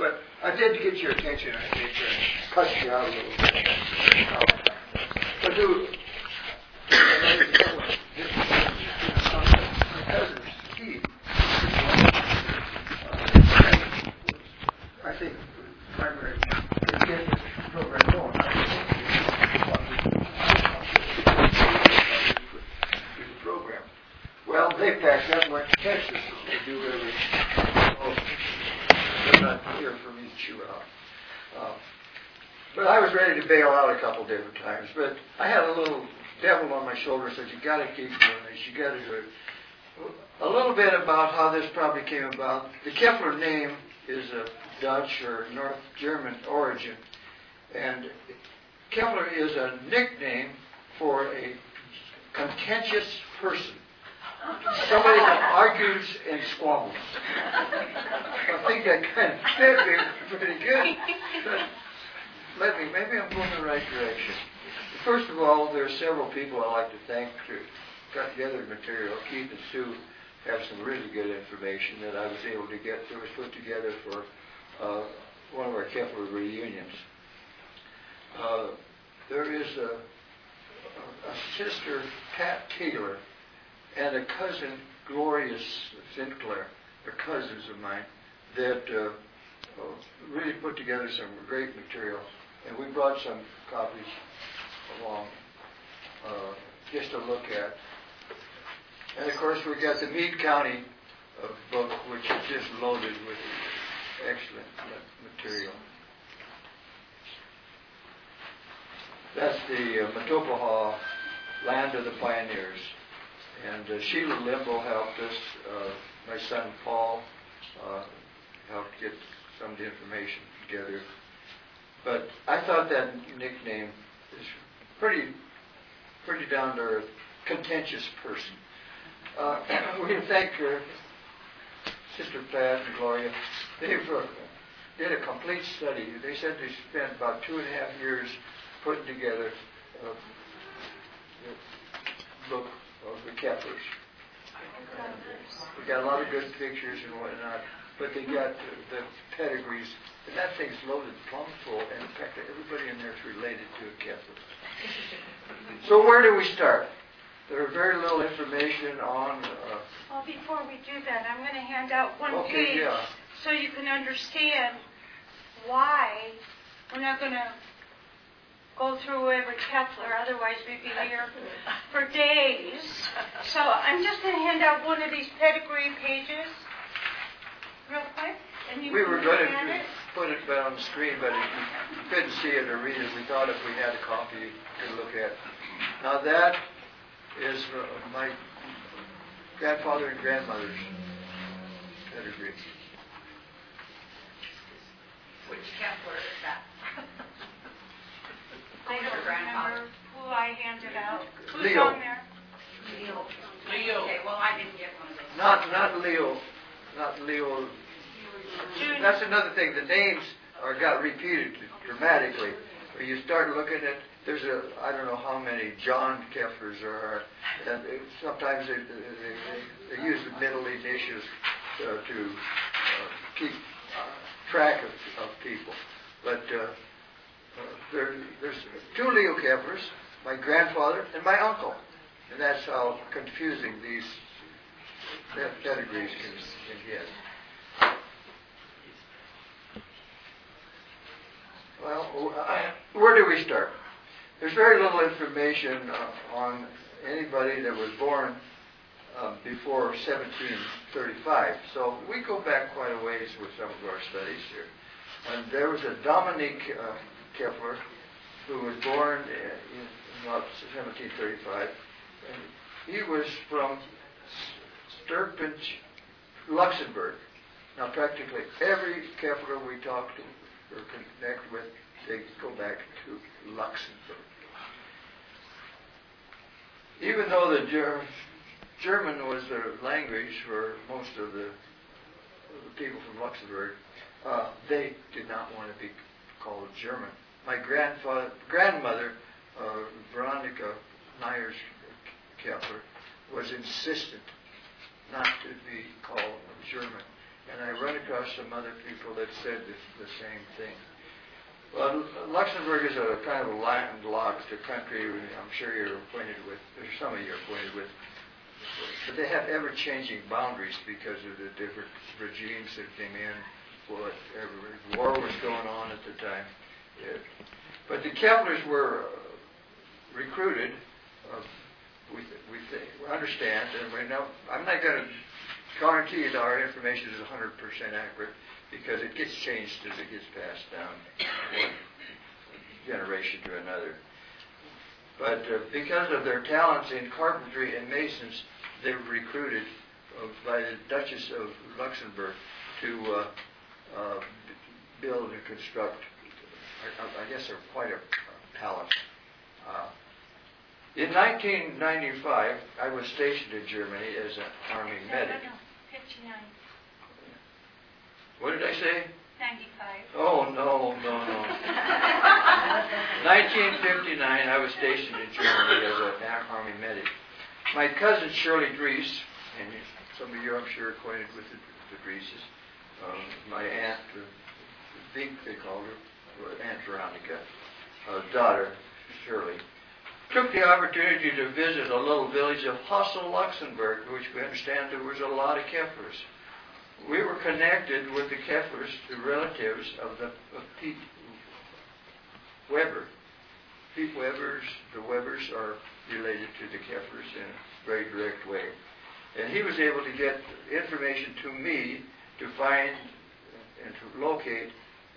But I did get your attention. I think uh, cut you out a little bit. But do. My cousin Steve. I think primary to get this program going. Do the program. Well, they packed up and went to Texas. They do every. Oh, they're not here for me to chew out. Uh, but I was ready to bail out a couple different times. But I had a little devil on my shoulder said, "You got to keep doing this. You got to do it." A little bit about how this probably came about. The Keffeler name is a Dutch or North German origin, and Keffeler is a nickname for a contentious person. Somebody that argues and squabbles. I think that kind of fit me pretty good. Let me, maybe I'm going in the right direction. First of all, there are several people I'd like to thank who got together material. Keith and Sue have some really good information that I was able to get that was put together for uh, one of our Keffeler reunions. Uh, there is a, a sister, Pat Taylor, and a cousin, Gloria Sinclair, They're cousins of mine, that uh, really put together some great material. And we brought some copies along uh, just to look at. And of course, we got the Meade County uh, book, which is just loaded with excellent material. That's the uh, Land of the Pioneers. And uh, Sheila Limbo helped us. Uh, my son Paul uh, helped get some of the information together. But I thought that nickname is pretty, pretty down to earth, contentious person. Uh, we thank her, Sister Pat and Gloria. They uh, did a complete study. They said they spent about two and a half years putting together the book of the Keffelers. We got a lot of good pictures and whatnot, but they got the, the pedigrees. And that thing's loaded plumb full, and in fact, everybody in there is related to a Keffeler. So where do we start? There's very little information on. Uh, well, before we do that, I'm going to hand out one okay, page yeah. so you can understand why we're not going to go through every Keffeler, otherwise we'd be here for days. So I'm just going to hand out one of these pedigree pages real quick. And you we were going to it. put it on the screen, but if you couldn't see it or read it, we thought if we had a copy, you could look at. it. Now that is my grandfather and grandmother's pedigree. Which Keffeler is that? I don't remember who I handed out. Who's Leo. on there? Leo. Leo. Okay, well, I didn't get one of those. Not not Leo, not Leo. That's another thing. The names are got repeated dramatically. You start looking at, there's a I don't know how many John there are, and sometimes they, they, they, use the middle initials uh, to uh, keep track of, of people. But uh, uh, there, there's two Leo Keffelers, my grandfather and my uncle, and that's how confusing these pe- pedigrees can, can get. Well, uh, where do we start? There's very little information uh, on anybody that was born uh, before 1735. So we go back quite a ways with some of our studies here. And there was a Dominique uh, Keffeler who was born in about 1735. And he was from Sturpinch, Luxembourg. Now, practically every Keffeler we talk to or connect with, they go back to Luxembourg. Even though the Ger- German was the language for most of the, the people from Luxembourg, uh, they did not want to be called German. My grandfather, grandmother, uh, Veronica Myers Keffeler, was insistent not to be called German. And I run across some other people that said the, the same thing. Well, Luxembourg is a kind of a landlocked country. I'm sure you're acquainted with, or some of you are acquainted with. But they have ever-changing boundaries because of the different regimes that came in. Whatever war was going on at the time. Yeah. But the Keffelers were uh, recruited. Uh, we we, think, we understand, and we know. I'm not going to guarantee that our information is 100% accurate because it gets changed as it gets passed down one generation to another. But uh, because of their talents in carpentry and masons, they were recruited uh, by the Duchess of Luxembourg to uh, uh build and construct, I, I guess, a, quite a, a palace. Uh, in 1995, I was stationed in Germany as an army medic. No, no, no. 59. What did I say? 95. Oh, no, no, no. 1959, I was stationed in Germany as an army medic. My cousin Shirley Dries, and some of you I'm sure acquainted with the, the Drieses, um, my aunt, uh, Vink they called her, Aunt Veronica, uh, daughter, Shirley, took the opportunity to visit a little village of Hassel, Luxembourg, which we understand there was a lot of Keffelers we were connected with the Keffelers, the relatives of the of Pete Weber. Pete Weber's, the Webers are related to the Keffelers in a very direct way. And he was able to get information to me to find and to locate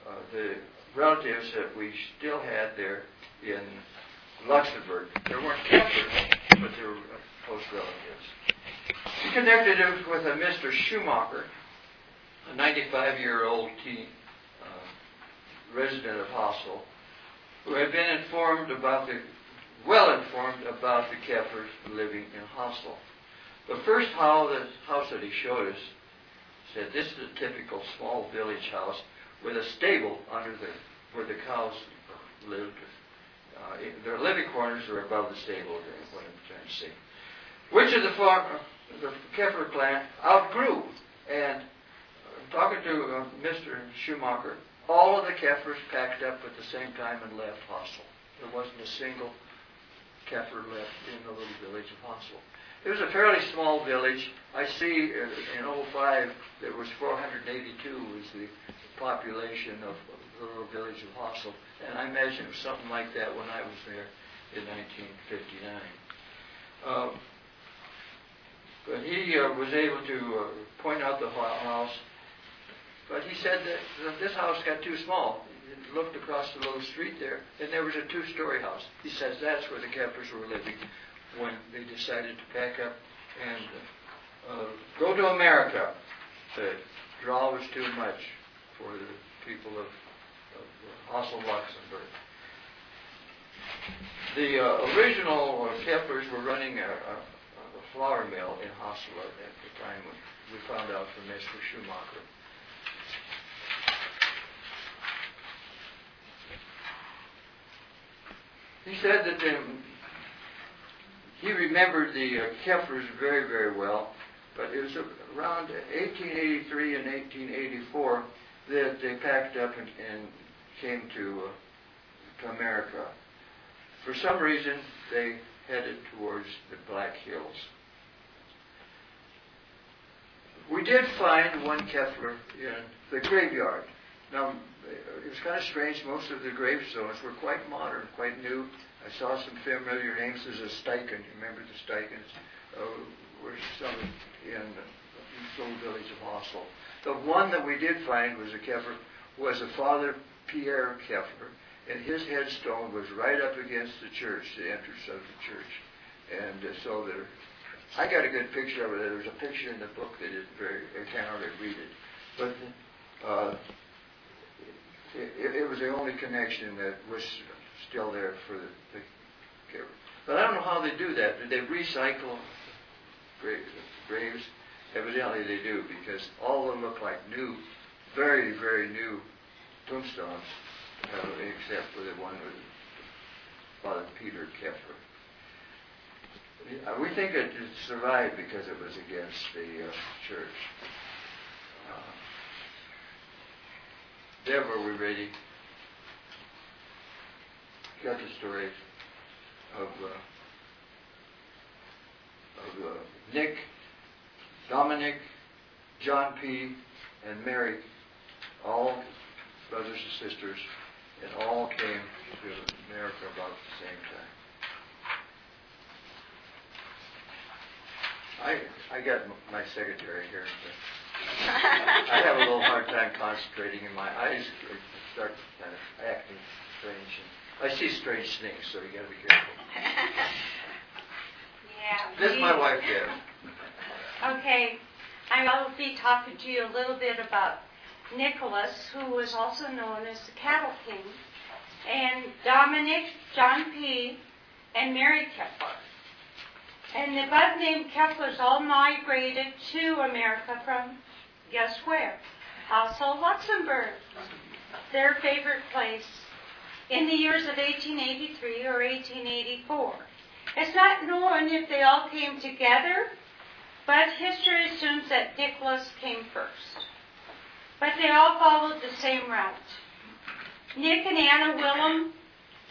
uh, the relatives that we still had there in Luxembourg. There weren't Keffelers, but they were close relatives. He connected him with a Mr. Schumacher, a 95 year old teen, uh, resident of Hassel, who had been informed about the, well informed about the Keffelers living in Hassel. The first house, the house that he showed us said this is a typical small village house with a stable under the where the cows lived. Uh, their living quarters are above the stable. What I'm trying to say. Which of the farm, the Keffeler plant outgrew and I'm talking to uh, Mr. Schumacher, all of the Keffelers packed up at the same time and left Hassel. There wasn't a single Keffeler left in the little village of Hassel. It was a fairly small village. I see in 05 there was 482 was the population of the little village of Hassel, and I imagine it was something like that when I was there in 1959. Um, but he uh, was able to uh, point out the house but he said that this house got too small. He looked across the little street there, and there was a two-story house. He says that's where the Keffelers were living when they decided to pack up and uh, go to America. The draw was too much for the people of, of Hassel, Luxembourg. The uh, original uh, Keffelers were running a, a, a flour mill in Hassel at the time when we found out from Mr. Schumacher. He said that um, he remembered the uh, Keffelers very, very well, but it was around 1883 and 1884 that they packed up and, and came to, uh, to America. For some reason, they headed towards the Black Hills. We did find one Keffeler in the graveyard. Now, it was kind of strange. Most of the gravestones were quite modern, quite new. I saw some familiar names. There's a Steichen. You remember the Steichens? Uh, were some in the little village of Hassel. The one that we did find was a Keffeler, was a Father Pierre Keffeler, and his headstone was right up against the church, the entrance of the church. And uh, so there, I got a good picture of it. There's a picture in the book that is very, I can't hardly read it. But uh, it, it was the only connection that was still there for the, the giver. But I don't know how they do that. Do they recycle graves? graves? Evidently they do, because all of them look like new, very, very new tombstones, except for the one with Father Peter Keffeler. We think it survived because it was against the uh, church. Uh, Deb, are we ready? Got the story of uh, of uh, Nick, Dominic, John P., and Mary, all brothers and sisters, and all came to America about the same time. I I got my secretary here. But I have a little hard time concentrating, and my eyes start kind of acting strange. And I see strange things, so you got to be careful. Yeah. This is my wife, Deb. Okay, I will be talking to you a little bit about Nicholas, who was also known as the Cattle King, and Dominic, John P., and Mary Keffeler. And the above named Keffelers all migrated to America from, guess where? Also Luxembourg, their favorite place, in the years of 1883 or 1884. It's not known if they all came together but history assumes that Nicholas came first. But they all followed the same route. Nick and Anna Willem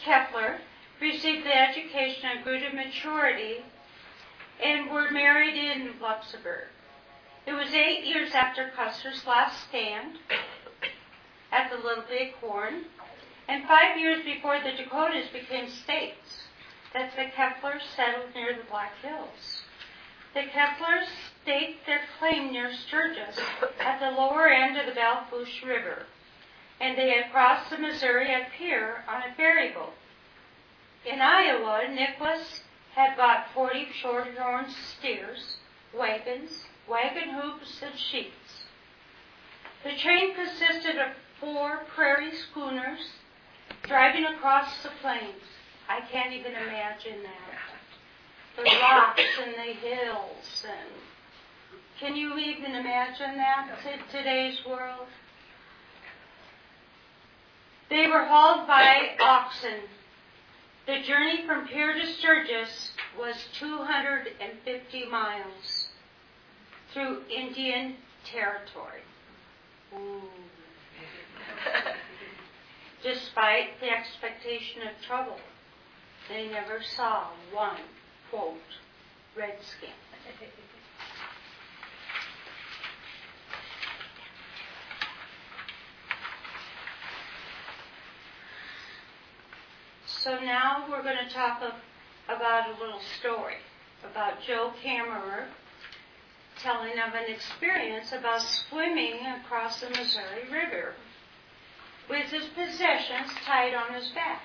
Keffeler received the education and grew to maturity and were married in Luxembourg. It was eight years after Custer's last stand at the Little Big Horn, and five years before the Dakotas became states, that the Keffelers settled near the Black Hills. The Keffelers staked their claim near Sturgis at the lower end of the Belle Fourche River, and they had crossed the Missouri at Pierre on a ferry boat. In Iowa, Nicholas had bought 40 shorthorn steers, wagons, wagon hoops, and sheets. The train consisted of four prairie schooners driving across the plains. I can't even imagine that the rocks and the hills and can you even imagine that in today's world? They were hauled by oxen. The journey from Pierre to Sturgis was 250 miles through Indian territory. Despite the expectation of trouble, they never saw one quote, redskin. So now we're going to talk of, about a little story about Joe Kammerer telling of an experience about swimming across the Missouri River with his possessions tied on his back.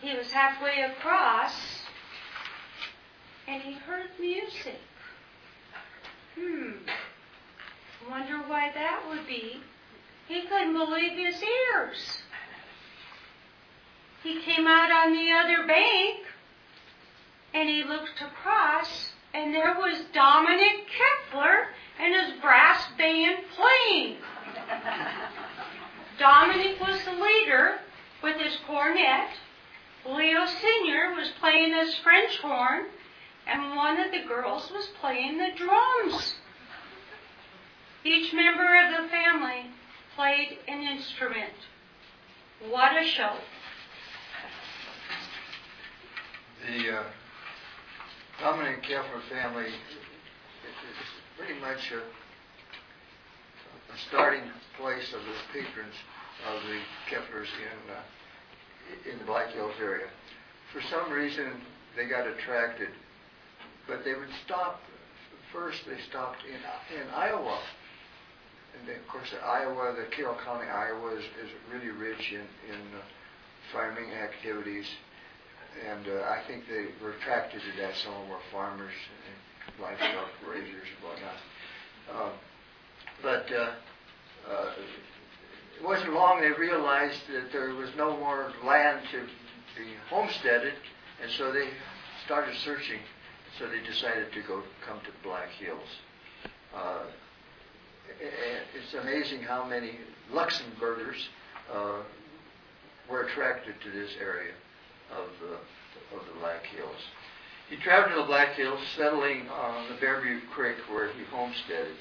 He was halfway across and he heard music. Hmm. Wonder why that would be. He couldn't believe his ears. He came out on the other bank and he looked across and there was Dominic Keffeler and his brass band playing. Dominic was the leader with his cornet. Leo Sr. was playing his French horn and one of the girls was playing the drums. Each member of the family played an instrument. What a show. The uh, Dominic Keffeler family is pretty much a, a starting place of the patrons of the Keffelers in uh, in the Black Hills area. For some reason, they got attracted, but they would stop. First, they stopped in in Iowa, and then, of course, Iowa, the Carroll County, Iowa is, is really rich in in uh, farming activities and uh, I think they were attracted to that. Some of were farmers and livestock raisers and whatnot. Uh, but uh, uh, it wasn't long they realized that there was no more land to be homesteaded, and so they started searching. So they decided to go come to Black Hills. Uh, it's amazing how many Luxembourgers uh, were attracted to this area of the, of the Black Hills. He traveled to the Black Hills, settling on the Bear Butte Creek where he homesteaded.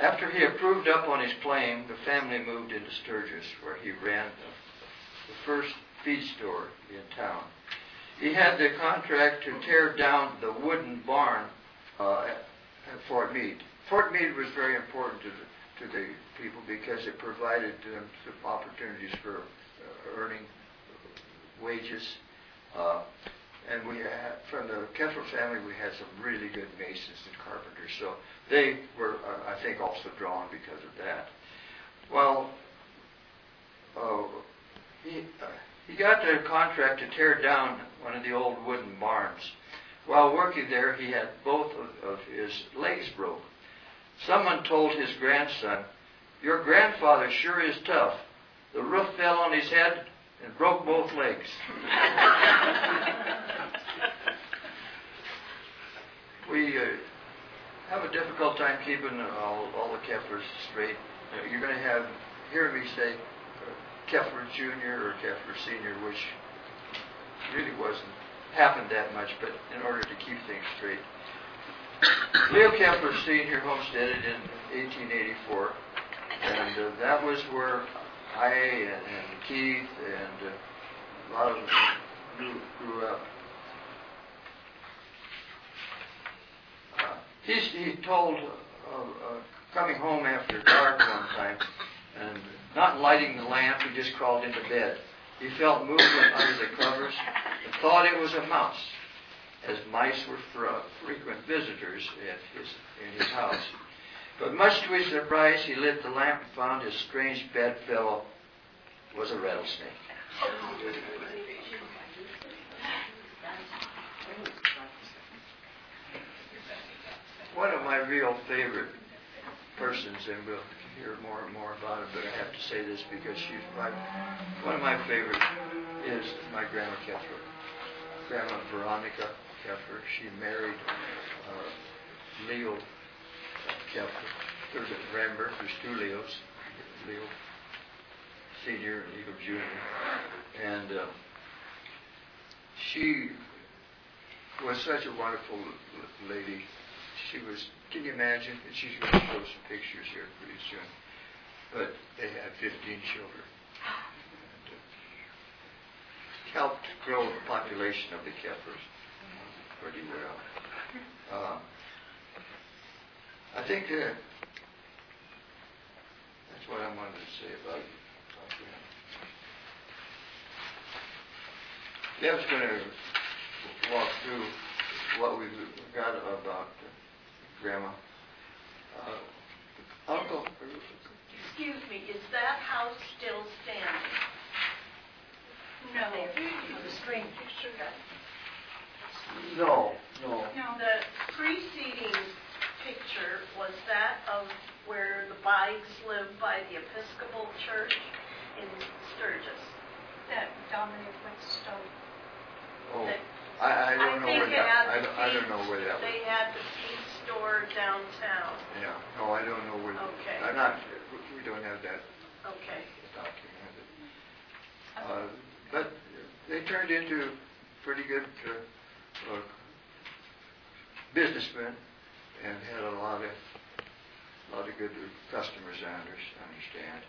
After he approved up on his claim, the family moved into Sturgis, where he ran the first feed store in town. He had the contract to tear down the wooden barn uh, at, Fort Meade. Fort Meade was very important to the, to the people because it provided them some opportunities for uh, earning wages. Uh, and we had, from the Keffeler family, we had some really good masons and carpenters. So they were, uh, I think, also drawn because of that. Well, uh, he, uh, he got a contract to tear down one of the old wooden barns. While working there, he had both of, of his legs broke. Someone told his grandson, Your grandfather sure is tough. The roof fell on his head and broke both legs. we uh, have a difficult time keeping all, all the Keffelers straight. You're going to have, hear me say, Keffeler Jr. or Keffeler Sr., which really wasn't happened that much, but in order to keep things straight. Leo Keffeler Sr. homesteaded in 1884, and uh, that was where I and, and Keith and uh, a lot of them grew, grew up. Uh, he told coming home after dark one time and not lighting the lamp, he just crawled into bed. He felt movement under the covers and thought it was a mouse, as mice were frequent visitors at his, in his house. But much to his surprise, he lit the lamp and found his strange bedfellow was a rattlesnake. One of my real favorite persons, in we'll hear more and more about it, but I have to say this because she's my, one of my favorites is my grandma Keffeler. Grandma Veronica Keffeler. She married uh, Leo Keffeler. There's a remember, there's two Leos, Leo Senior and Leo Junior, and uh, she was such a wonderful lady. She was, can you imagine? And she's going to show some pictures here pretty soon. But they had 15 children. And, uh, helped grow the population of the Keffelers pretty well. Uh, I think uh, that's what I wanted to say about, them. Deb's going to walk through what we've got about uh, Grandma. Uh, Uncle, Excuse me, is that house still standing? No. The screen picture. no, no. No. The preceding picture, was that of where the Bikes live by the Episcopal Church in Sturgis? That Dominic Whitstone. oh, That- I, I don't know think where it that, I I don't know where that was. They had the feed store downtown. Yeah, no, I don't know where, Okay. I'm not, we don't have that Okay. documented. Uh, But they turned into pretty good uh, uh, businessmen and had a lot of, a lot of good customers, I under- understand.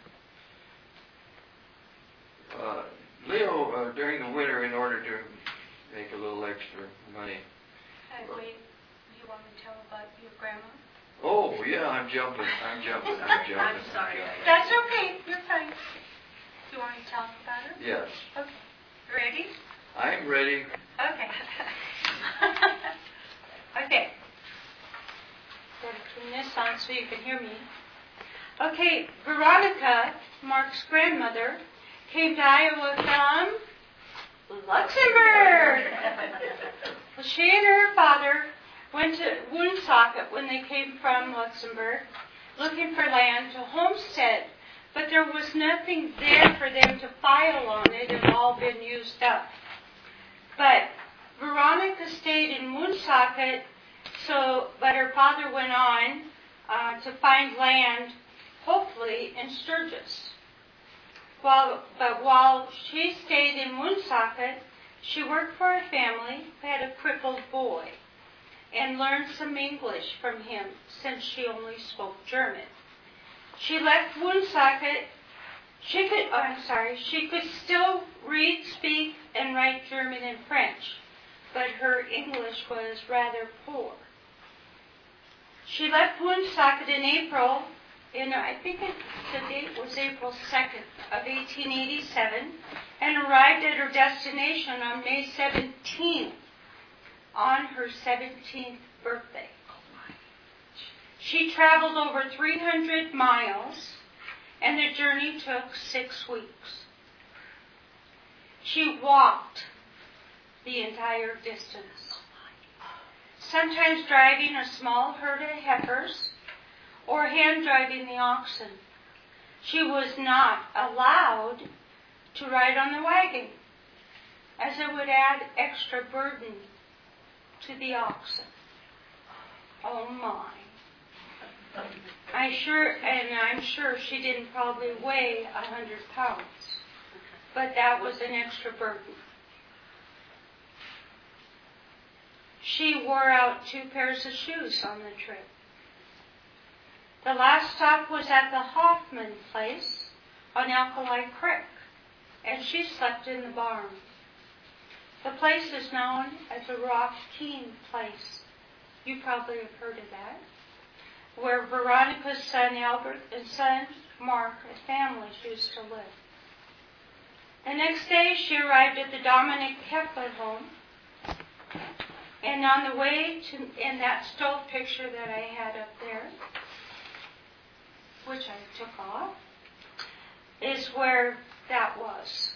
Uh, Leo, uh, during the winter, in order to make a little extra money, Hey, wait, you want me to tell about your grandma? oh, yeah, I'm jumping, I'm jumping, I'm jumping. I'm sorry. jumping. That's okay, you're fine. You want me to tell about her? Yes, Okay. Ready? I'm ready. Okay. okay. Gotta turn this on so you can hear me. Okay, Veronica, Mark's grandmother, came to Iowa from Luxembourg. Well, she and her father went to Woonsocket when they came from Luxembourg, looking for land to homestead, but there was nothing there for them to file on. It had all been used up. But Veronica stayed in Woonsocket, so but her father went on uh, to find land, hopefully in Sturgis. While, but while she stayed in Woonsocket, she worked for a family who had a crippled boy and learned some English from him since she only spoke German. She left Woonsocket. She could, oh, I'm sorry, she could still read, speak, and write German and French, but her English was rather poor. She left Woonsocket in April, and I think it, the date was April 2nd of 1887, and arrived at her destination on May 17th, on her 17th birthday. She traveled over 300 miles, and the journey took six weeks. She walked the entire distance, sometimes driving a small herd of heifers or hand driving the oxen. She was not allowed to ride on the wagon, as it would add extra burden to the oxen. Oh my. I sure, and I'm sure she didn't probably weigh a hundred pounds, but that was an extra burden. She wore out two pairs of shoes on the trip. The last stop was at the Hoffman place on Alkali Creek, and she slept in the barn. The place is known as the Rock Keene place. You probably have heard of that. Where Veronica's son Albert and son Mark and families used to live. The next day she arrived at the Dominic Keffeler home. And on the way to, in that stove picture that I had up there, which I took off, is where that was.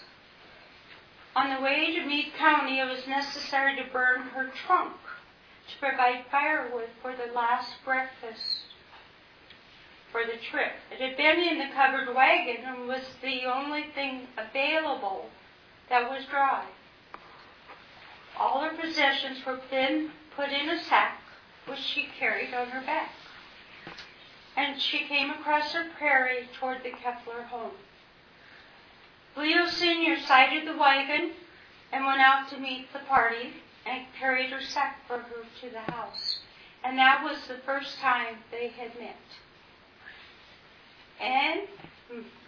On the way to Meade County, it was necessary to burn her trunk to provide firewood for the last breakfast for the trip. It had been in the covered wagon and was the only thing available that was dry. All her possessions were then put in a sack, which she carried on her back. And she came across the prairie toward the Keffeler home. Leo Sr. sighted the wagon and went out to meet the party and carried her sack for her to the house. And that was the first time they had met. And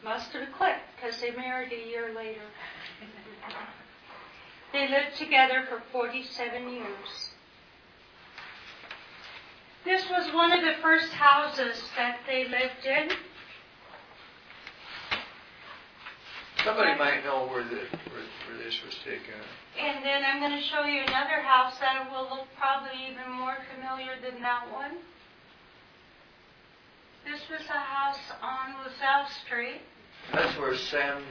must have clicked because they married a year later. They lived together for 47 years. This was one of the first houses that they lived in. Somebody might know where the, where, where this was taken. And then I'm going to show you another house that will look probably even more familiar than that one. This was a house on Lazelle Street. That's where Samson's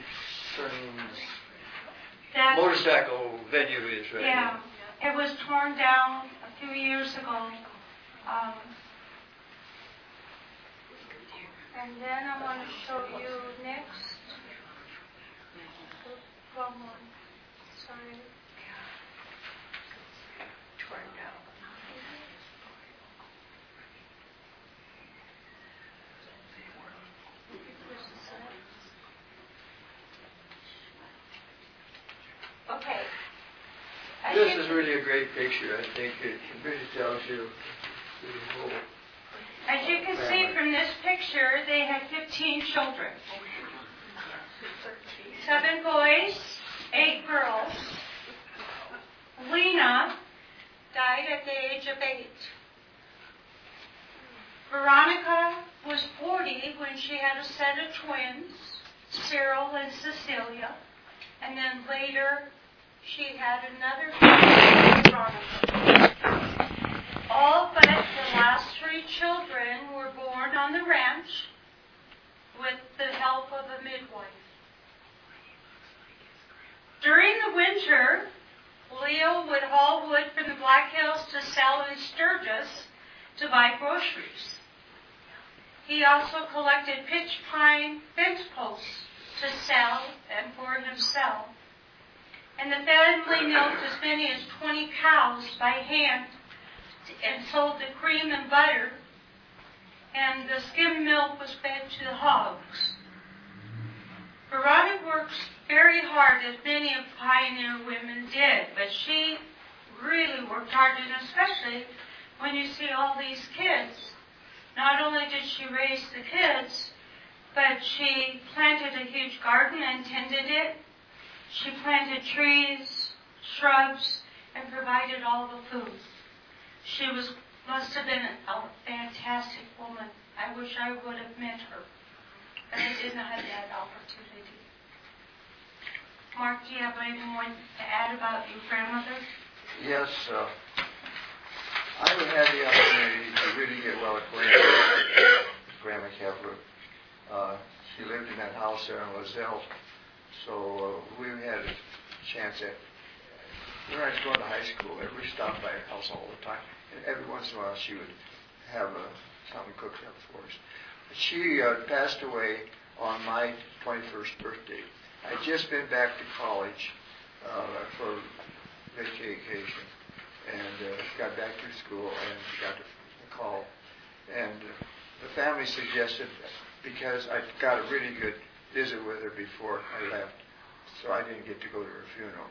That, motorcycle venue is right yeah, it was torn down a few years ago. Um, and then I want to show you next. One more. Sorry. Torn down. Okay. I This is really a great picture. I think it really tells you the whole. As you can see from this picture, they had 15 children. Seven boys, eight girls. Lena died at the age of eight. Veronica was 40 when she had a set of twins, Cyril and Cecilia. And then later, she had another Veronica. All but the last three children were born on the ranch with the help of a midwife. During the winter, Leo would haul wood from the Black Hills to sell in Sturgis to buy groceries. He also collected pitch pine fence posts to sell and for himself. And the family milked as many as 20 cows by hand and sold the cream and butter, and the skim milk was fed to the hogs. Veronica works very hard, as many of pioneer women did, but she really worked hard, and especially when you see all these kids. Not only did she raise the kids, But she planted a huge garden and tended it. She planted trees, shrubs, and provided all the food. She was must have been a fantastic woman. I wish I would have met her, but I did not have that opportunity. Mark, do you have anything more to add about your grandmother? Yes, uh, I had the opportunity to really get well acquainted with Grandma Keffeler. Uh, she lived in that house there in Lazelle, so uh, we had a chance at, when I was going to high school, we stopped by her house all the time. And every once in a while she would have something cooked up for us. She uh, passed away on my 21st birthday. I'd just been back to college uh, for vacation and uh, got back to school and got a call. And the family suggested, because I got a really good visit with her before I left, so I didn't get to go to her funeral.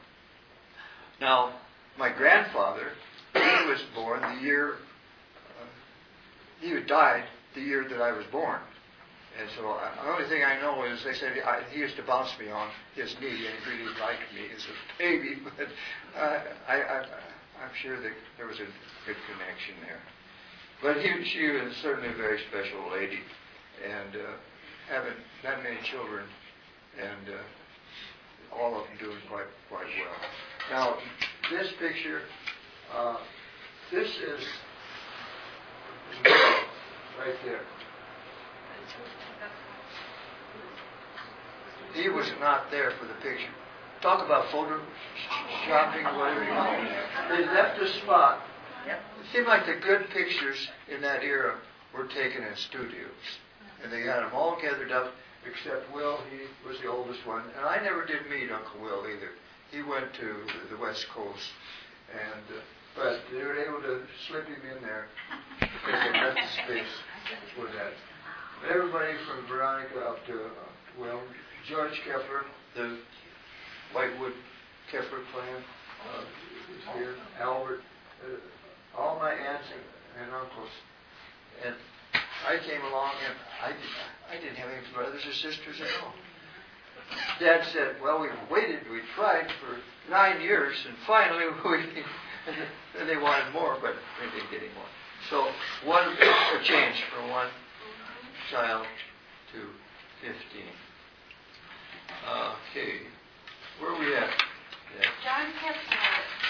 Now, my grandfather, he was born the year, uh, he died the year that I was born. And so uh, the only thing I know is they said I, he used to bounce me on his knee and he really liked me as a baby. But uh, I, I, I'm sure that there was a good connection there. But he, she was certainly a very special lady, and uh, having that many children, and uh, all of them doing quite quite well. Now, this picture, uh, this is right there. He was not there for the picture. Talk about photo shopping, whatever you want. They left a spot. It seemed like the good pictures in that era were taken in studios. And they had them all gathered up, except Will, he was the oldest one. And I never did meet Uncle Will either. He went to the West Coast. And, uh, but they were able to slip him in there because they left the space for that. Everybody from Veronica up to, uh, well, George Keffeler, the Whitewood Keffeler clan uh, here, Albert, uh, all my aunts and, and uncles. And I came along and I, did, I didn't have any brothers or sisters at all. Dad said, well, we waited, we tried for nine years, and finally we, and they wanted more, but they didn't get any more. So one, a change from one child to 15. Okay, where are we at? Yeah. John Keffeler.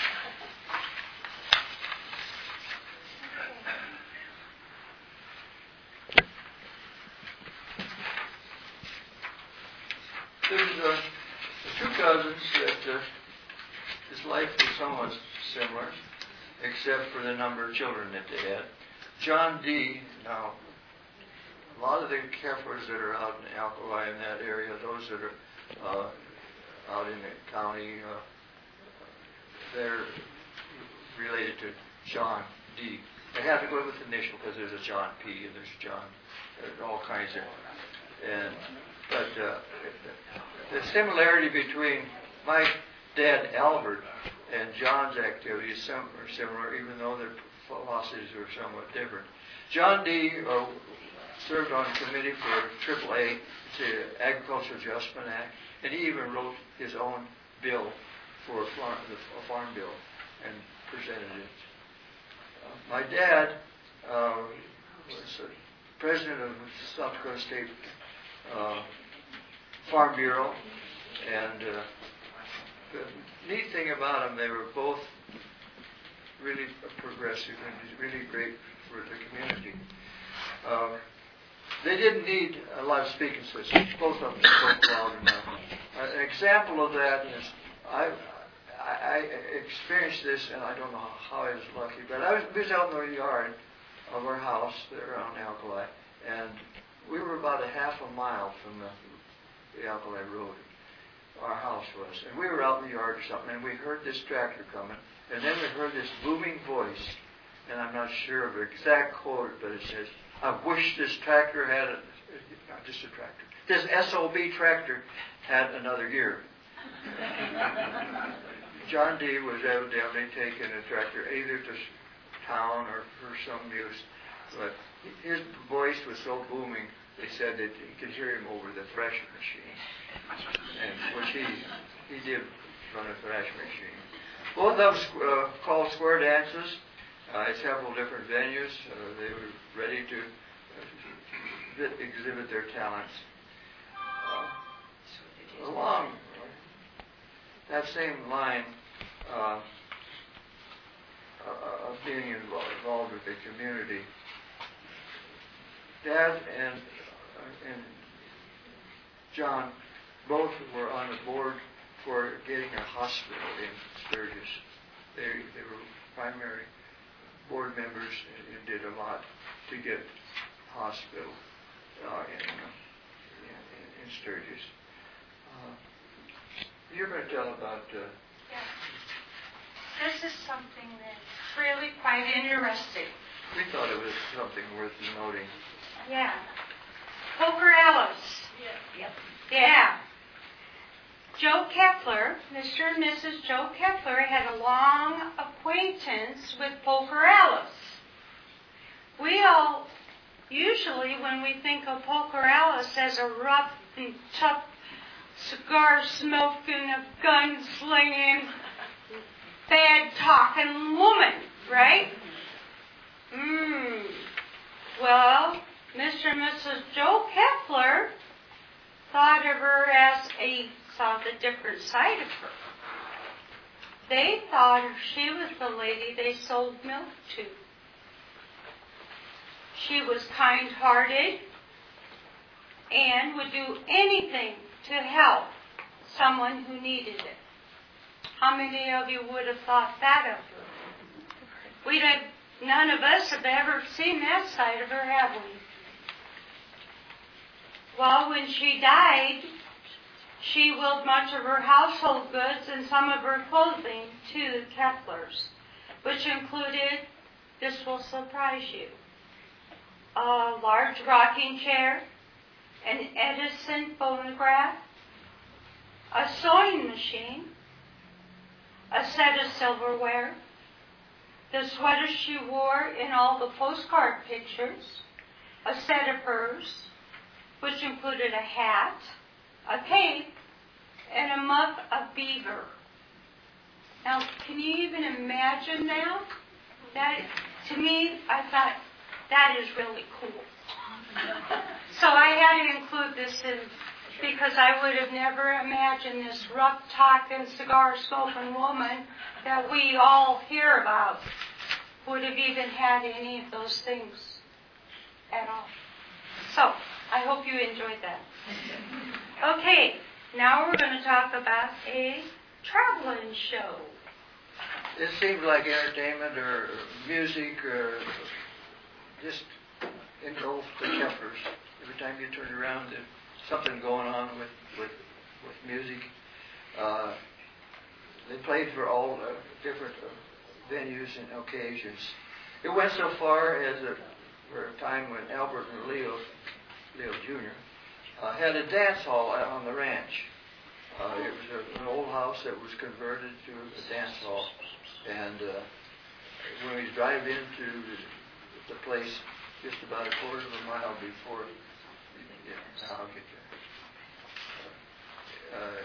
There's uh, two cousins that uh, his life was somewhat similar, except for the number of children that they had. John D. Now, a lot of the Keffelers that are out in Alkali in that area, those that are uh, out in the county, uh, they're related to John D. They have to go with the initial because there's a John P. and there's John, there's all kinds of, and but uh, the similarity between my dad Albert and John's activities are similar, even though their philosophies are somewhat different. John D. Uh, served on a committee for AAA, the Agriculture Adjustment Act, and he even wrote his own bill for a farm, a farm bill and presented it. Uh, my dad uh, was president of South Dakota State uh, Farm Bureau, and uh, the neat thing about them, they were both really progressive and really great for the community. Um, they didn't need a lot of speaking systems. Both of them spoke loud enough. An example of that is I, I, I experienced this, and I don't know how I was lucky, but I was, was out in the yard of our house there on Alkali, and we were about a half a mile from the, the Alkali Road. Our house was, and we were out in the yard or something, and we heard this tractor coming, and then we heard this booming voice, and I'm not sure of the exact quote, but it says, I wish this tractor had, a, not just a tractor, this SOB tractor had another gear. John D. was evidently taking a tractor either to town or for some use, but his voice was so booming they said that you could hear him over the threshing machine, and which he he did run a threshing machine. Both of them uh, called square dances uh, several different venues. Uh, they were ready to uh, exhibit their talents. Uh, along that same line uh, of being involved, involved with the community, Dad and and John both were on the board for getting a hospital in Sturgis. They, they were primary board members and, and did a lot to get hospital uh, in, uh, in, in Sturgis. Uh, you're going to tell about. Uh, Yeah. This is something that's really quite interesting. we thought it was something worth noting. Yeah. Poker Alice. Yep. Yeah. Joe Keffeler, Mr. and Mrs. Joe Keffeler, had a long acquaintance with Alice. We all, usually when we think of Alice as a rough and tough, cigar smoking, gun slinging, bad talking woman, right? Mmm. Well, Mr. and Mrs. Joe Keffeler thought of her as a saw the different side of her. They thought she was the lady they sold milk to. She was kind hearted and would do anything to help someone who needed it. How many of you would have thought that of her? We'd have, none of us have ever seen that side of her, have we? Well, when she died, she willed much of her household goods and some of her clothing to the Keffelers, which included, this will surprise you, a large rocking chair, an Edison phonograph, a sewing machine, a set of silverware, the sweater she wore in all the postcard pictures, a set of furs, which included a hat, a cape, and a muff of beaver. Now, can you even imagine that? That, to me, I thought, that is really cool. so I had to include this in, because I would have never imagined this rough talking, cigar smoking woman that we all hear about would have even had any of those things at all. So, I hope you enjoyed that. Okay, now we're going to talk about a traveling show. It seemed like entertainment or music or just engulfed the Keffelers. Every time you turned around, there's something going on with with with music. Uh, they played for all different uh, venues and occasions. It went so far as a, for a time when Albert and Leo, Leo Jr., uh, had a dance hall on the ranch. Uh, it was an old house that was converted to a dance hall, and uh, when we drive into the, the place, just about a quarter of a mile before, yeah, I'll get there. Uh,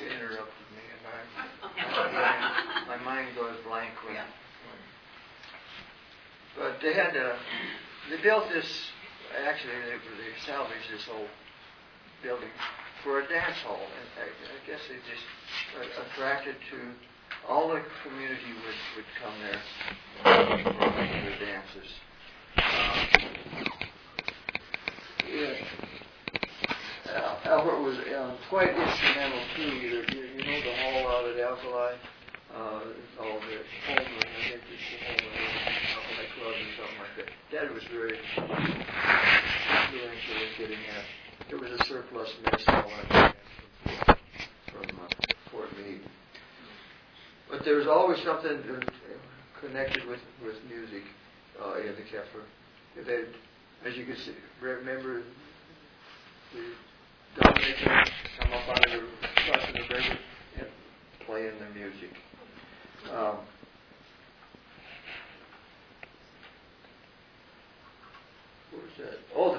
you interrupted me, and I, my mind goes blank when. Yeah. But they had uh, they built this. Actually, they, they salvaged this whole building for a dance hall, and I, I guess they just uh, attracted to all the community would would come there for the dances. Um, yeah. Al- Albert was uh, quite instrumental too. You, you, you know the hall out at Alkali, uh, all the Holman, I think it's the Holman Alkali Club or something like that. Dad was very influential in getting that. There was a surplus mess hall I think, from uh, Fort Meade. But there was always something connected with, with music uh, in the Keffeler. They, as you can see, remember the Dominican come up out of the crossing the river and playing the music. Um,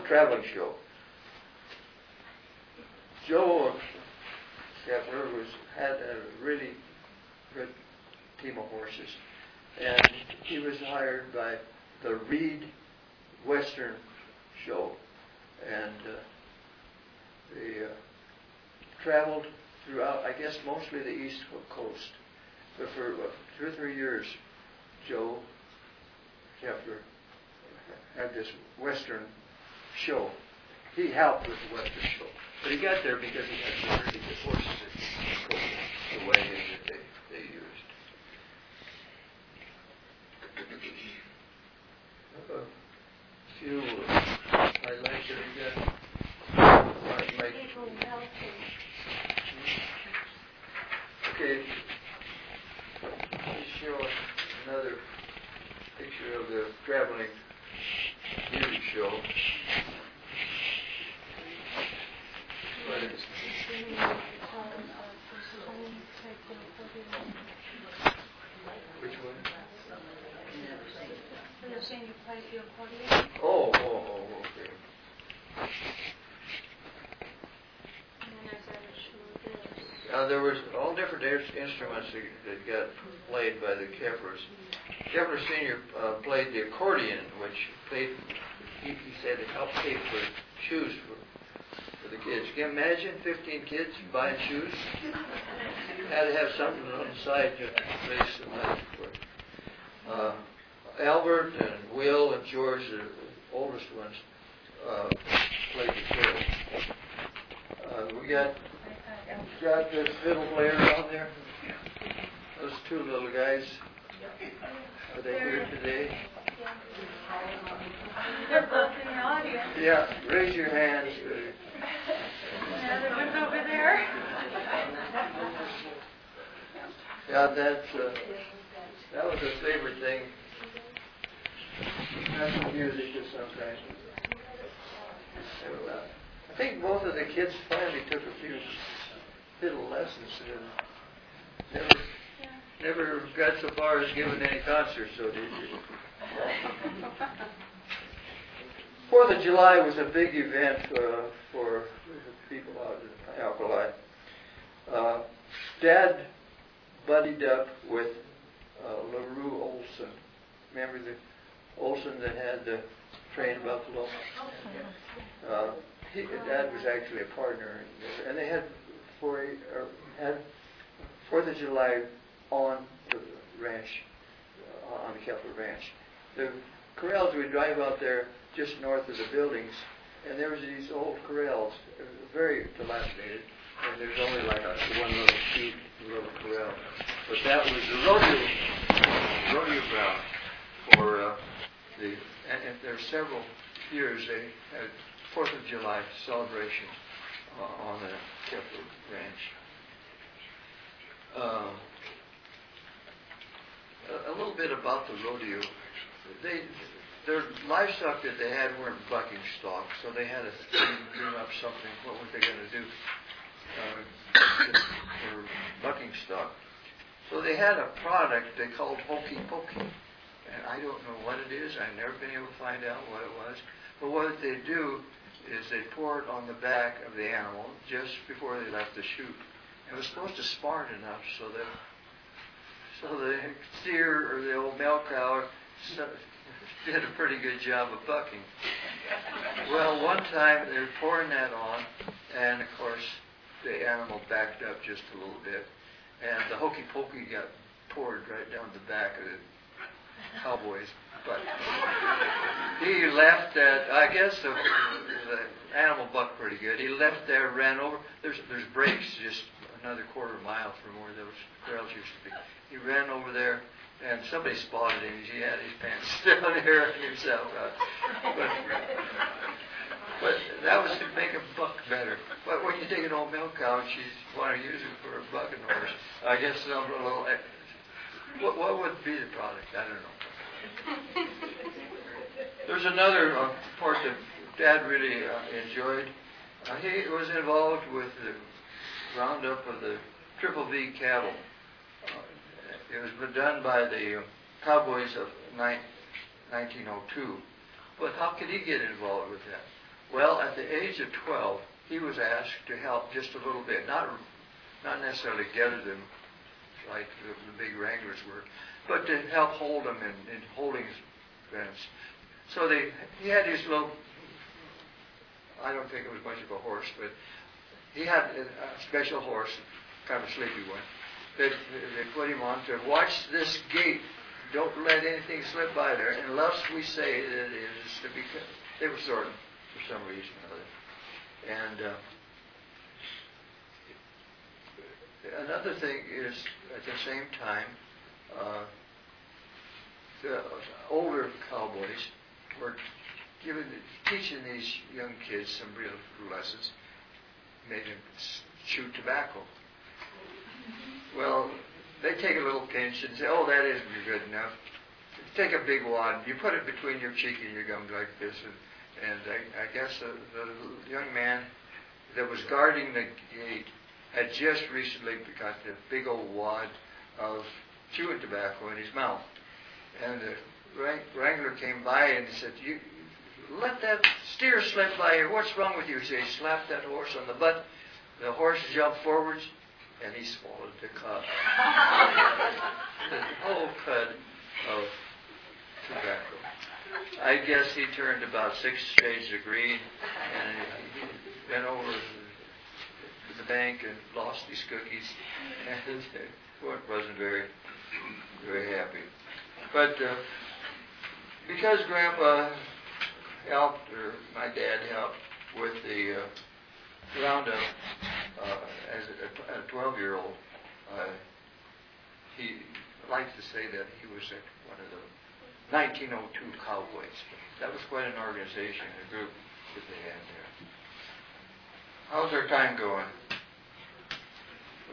traveling show. Joe Keffeler was had a really good team of horses, and he was hired by the Reed Western Show, and uh, they uh, traveled throughout, I guess, mostly the East Coast. But for uh, two or three years, Joe Keffeler had this Western show. He helped with the Western show. But he got there because he had good horses that could the wagon that they, they used. A few highlights that we got. Like, like Okay. Another picture of the traveling music show. But it's, which one? You're saying you played the accordion? Oh, oh, oh, okay. And then as I was showing this. Uh, there was all different instruments that, that got played by the Keffeler's. Keffeler Senior uh, played the accordion, which paid. He, he said it helped pay for shoes for, for the kids. Can you imagine 15 kids buying shoes? Had to have something on the side to raise some money for. Uh, Albert and Will and George, the oldest ones, uh, played the fiddle. Uh, we got got the fiddle player down there. Those two little guys. Are they here today? They're both in the audience. Yeah, raise your hands. The other one's over there. Yeah, that's, uh, that was a favorite thing. National music of some kind. So, uh, I think both of the kids finally took a few fiddle lessons and never, never got so far as giving any concerts, so did you? Fourth of July was a big event uh, for people out in Alkali. Uh, Dad buddied up with uh, LaRue Olson. Remember the Olson that had the train Buffalo? Uh, he, Dad was actually a partner, in, and they had for a, had Fourth of July on the ranch, uh, on the Keffeler Ranch. The corrals we drive out there just north of the buildings, and there was these old corrals, uh, very dilapidated, and there's only like a one little sheet, little corral. But that was the rodeo, rodeo ground for uh, the, and, and there are several years they had Fourth of July celebration uh, on the Keffeler Ranch. Um, a, a little bit about the rodeo. They, their livestock that they had weren't bucking stock, so they had to dream up something. What were they going to do uh, for bucking stock? So they had a product they called Hokey Pokey. And I don't know what it is. I've never been able to find out what it was. But what they do is they pour it on the back of the animal just before they left the chute. It was supposed to smart enough so that so the steer or the old milk cow did a pretty good job of bucking. Well, one time they were pouring that on, and of course the animal backed up just a little bit, and the hokey pokey got poured right down the back of the cowboy's butt. He left that. I guess the, the animal bucked pretty good. He left there, ran over. There's there's breaks just another quarter mile from where those corrals used to be. He ran over there, and somebody spotted him. He had his pants down here himself. Uh, but, but that was to make him buck better. But when you take an old milk cow and she's want to use it for a bucking horse, I guess some a little. What what would be the product? I don't know. There's another uh, part that Dad really uh, enjoyed. Uh, he was involved with the roundup of the Triple V cattle. Uh, it was done by the cowboys of ni- 1902. But how could he get involved with that? Well, at the age of 12, he was asked to help just a little bit, not not necessarily gather them like the, the big wranglers were, but to help hold them in, in holding fence. So they, he had his little, I don't think it was much of a horse, but he had a, a special horse, kind of a sleepy one, that they put him on to watch this gate. Don't let anything slip by there, unless we say that it is to be. They were sorting for some reason or other, and. Uh, another thing is, at the same time, uh, the older cowboys were giving, teaching these young kids some real lessons, made them chew tobacco. Well, they take a little pinch and say, "Oh, that isn't good enough." Take a big wad, you put it between your cheek and your gums like this, and, and I, I guess the, the young man that was guarding the gate had just recently got the big old wad of chewing tobacco in his mouth. And the wrangler came by and said, you, let that steer slip by here. What's wrong with you? So he slapped that horse on the butt. The horse jumped forwards, and he swallowed the cud. the whole cud of tobacco. I guess he turned about six shades of green, and went over to the bank and lost these cookies, and wasn't very, very happy. But uh, because Grandpa helped, or my dad helped with the uh, roundup uh, as a, a 12-year-old, uh, he likes to say that he was one of the 1902 Cowboys. That was quite an organization, a group that they had there. How's our time going?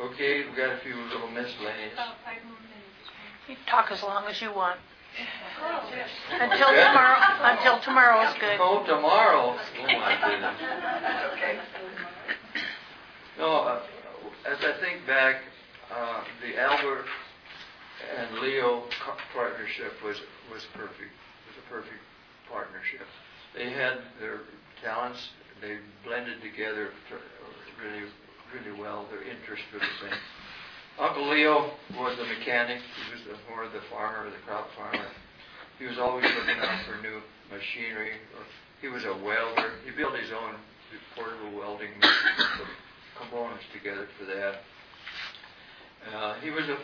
Okay, we've got a few little miscellaneous. About five more minutes. You can talk as long as you want. Until tomorrow, until tomorrow is good. Oh, tomorrow. Oh, my goodness. No, uh, as I think back, uh, the Albert and Leo partnership was, was perfect. It was a perfect partnership. They had their talents, they blended together really, really well. Their interests were the same. Uncle Leo was a mechanic. He was the, more the farmer, the crop farmer. He was always looking out for new machinery. He was a welder. He built his own portable welding components together for that. Uh, he was a,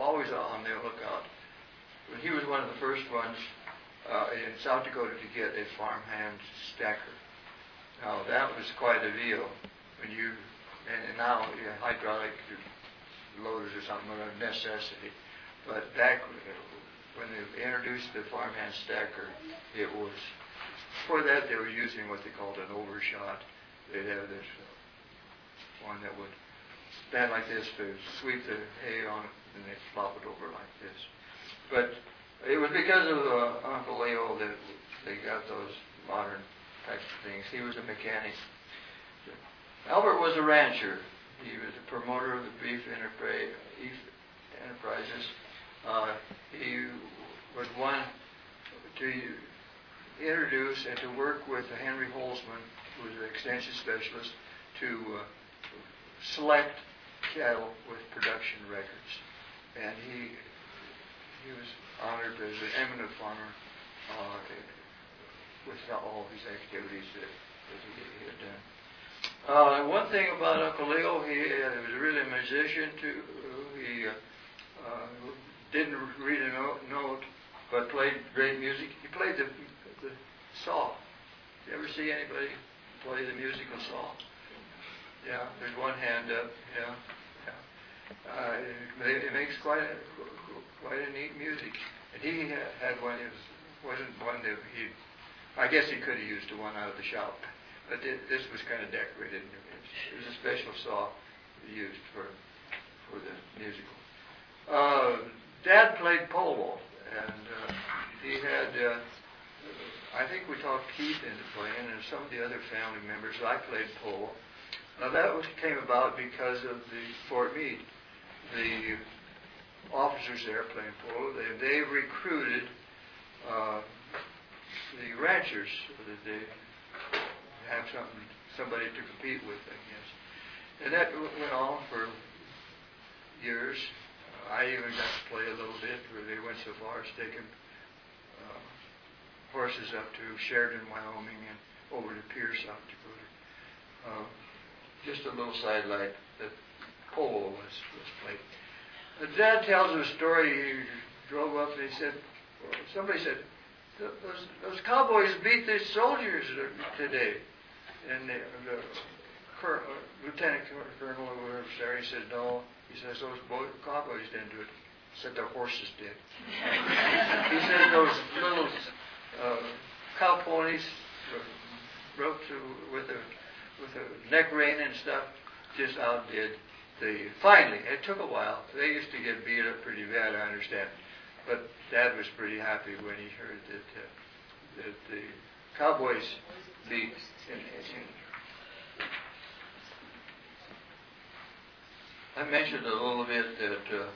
always on the lookout. But he was one of the first ones uh, in South Dakota to get a farmhand stacker. Now that was quite a deal when you and, and now know, hydraulic loaders or something a necessity. But back when they introduced the farmhand stacker, it was before that they were using what they called an overshot. They'd have this one that would stand like this to sweep the hay on it, and they'd flop it over like this. But it was because of uh, Uncle Leo that they got those modern types of things. He was a mechanic. Albert was a rancher. He was a promoter of the beef enterprises. Uh, he was one to introduce and to work with Henry Holzman, who was an extension specialist, to uh, select cattle with production records. And he he was honored as an eminent farmer uh, with all his activities that, that he, he had done. Uh, one thing about Uncle Leo, he, uh, he was really a musician too. He uh, uh, didn't read a note, note, but played great music. He played the, the saw. You ever see anybody play the musical saw? Yeah, there's one hand up. Yeah, yeah. Uh, it, it makes quite a, quite a neat music. And he had one. It was, wasn't one that he. I guess he could have used the one out of the shop, but this was kind of decorated. It was a special saw used for for the musical. Uh, Dad played polo, and uh, he had. Uh, I think we talked Keith into playing, and some of the other family members. I played polo. Now that was, came about because of the Fort Meade. The officers there playing polo, they, they recruited uh, the ranchers that they have something, somebody to compete with, I guess. And that went on for years. I even got to play a little bit where they went so far as taking uh, horses up to Sheridan, Wyoming, and over to Pierre, South Dakota. Uh, just a little sidelight that polo was, was played. Dad tells a story. He drove up and he said, somebody said, those, those cowboys beat the soldiers today. And the, the cur- uh, lieutenant colonel whatever was there, he said, no. He says, those boy, cowboys didn't do it. He said, the horses did. he said, those little uh, cow ponies roped with a with a neck rein and stuff just outdid the. Finally, it took a while. They used to get beat up pretty bad, I understand. But Dad was pretty happy when he heard that uh, that the Cowboys beat. In, in, I mentioned a little bit that uh,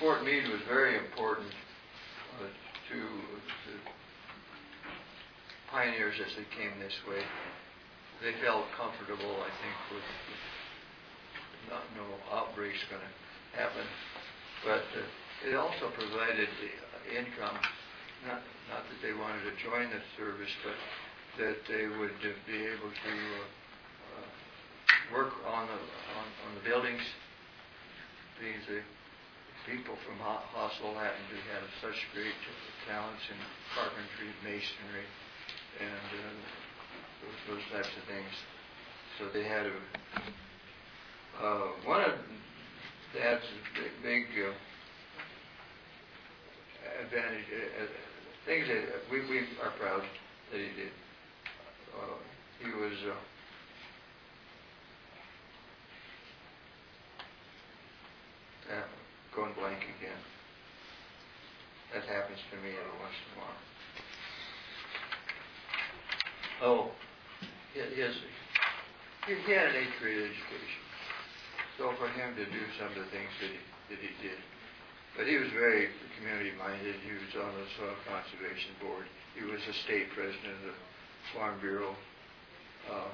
Fort Meade was very important uh, to the pioneers as they came this way. They felt comfortable, I think, with not no outbreaks going to happen, but uh, it also provided the income. Not not that they wanted to join the service, but that they would be able to uh, uh, work on the on, on the buildings. These uh, people from Ho- Hostel happened to have such great talents in carpentry, masonry, and uh, those, those types of things. So they had a uh, one of Dad's big, big uh, advantage uh, things that we we are proud that he did. Uh, he was. Uh, uh, going blank again. That happens to me every once in a while. Oh, he he had an eighth grade education. So for him to do some of the things that he, that he did. But he was very community minded. He was on the Soil Conservation Board. He was a state president of the Farm Bureau. Uh,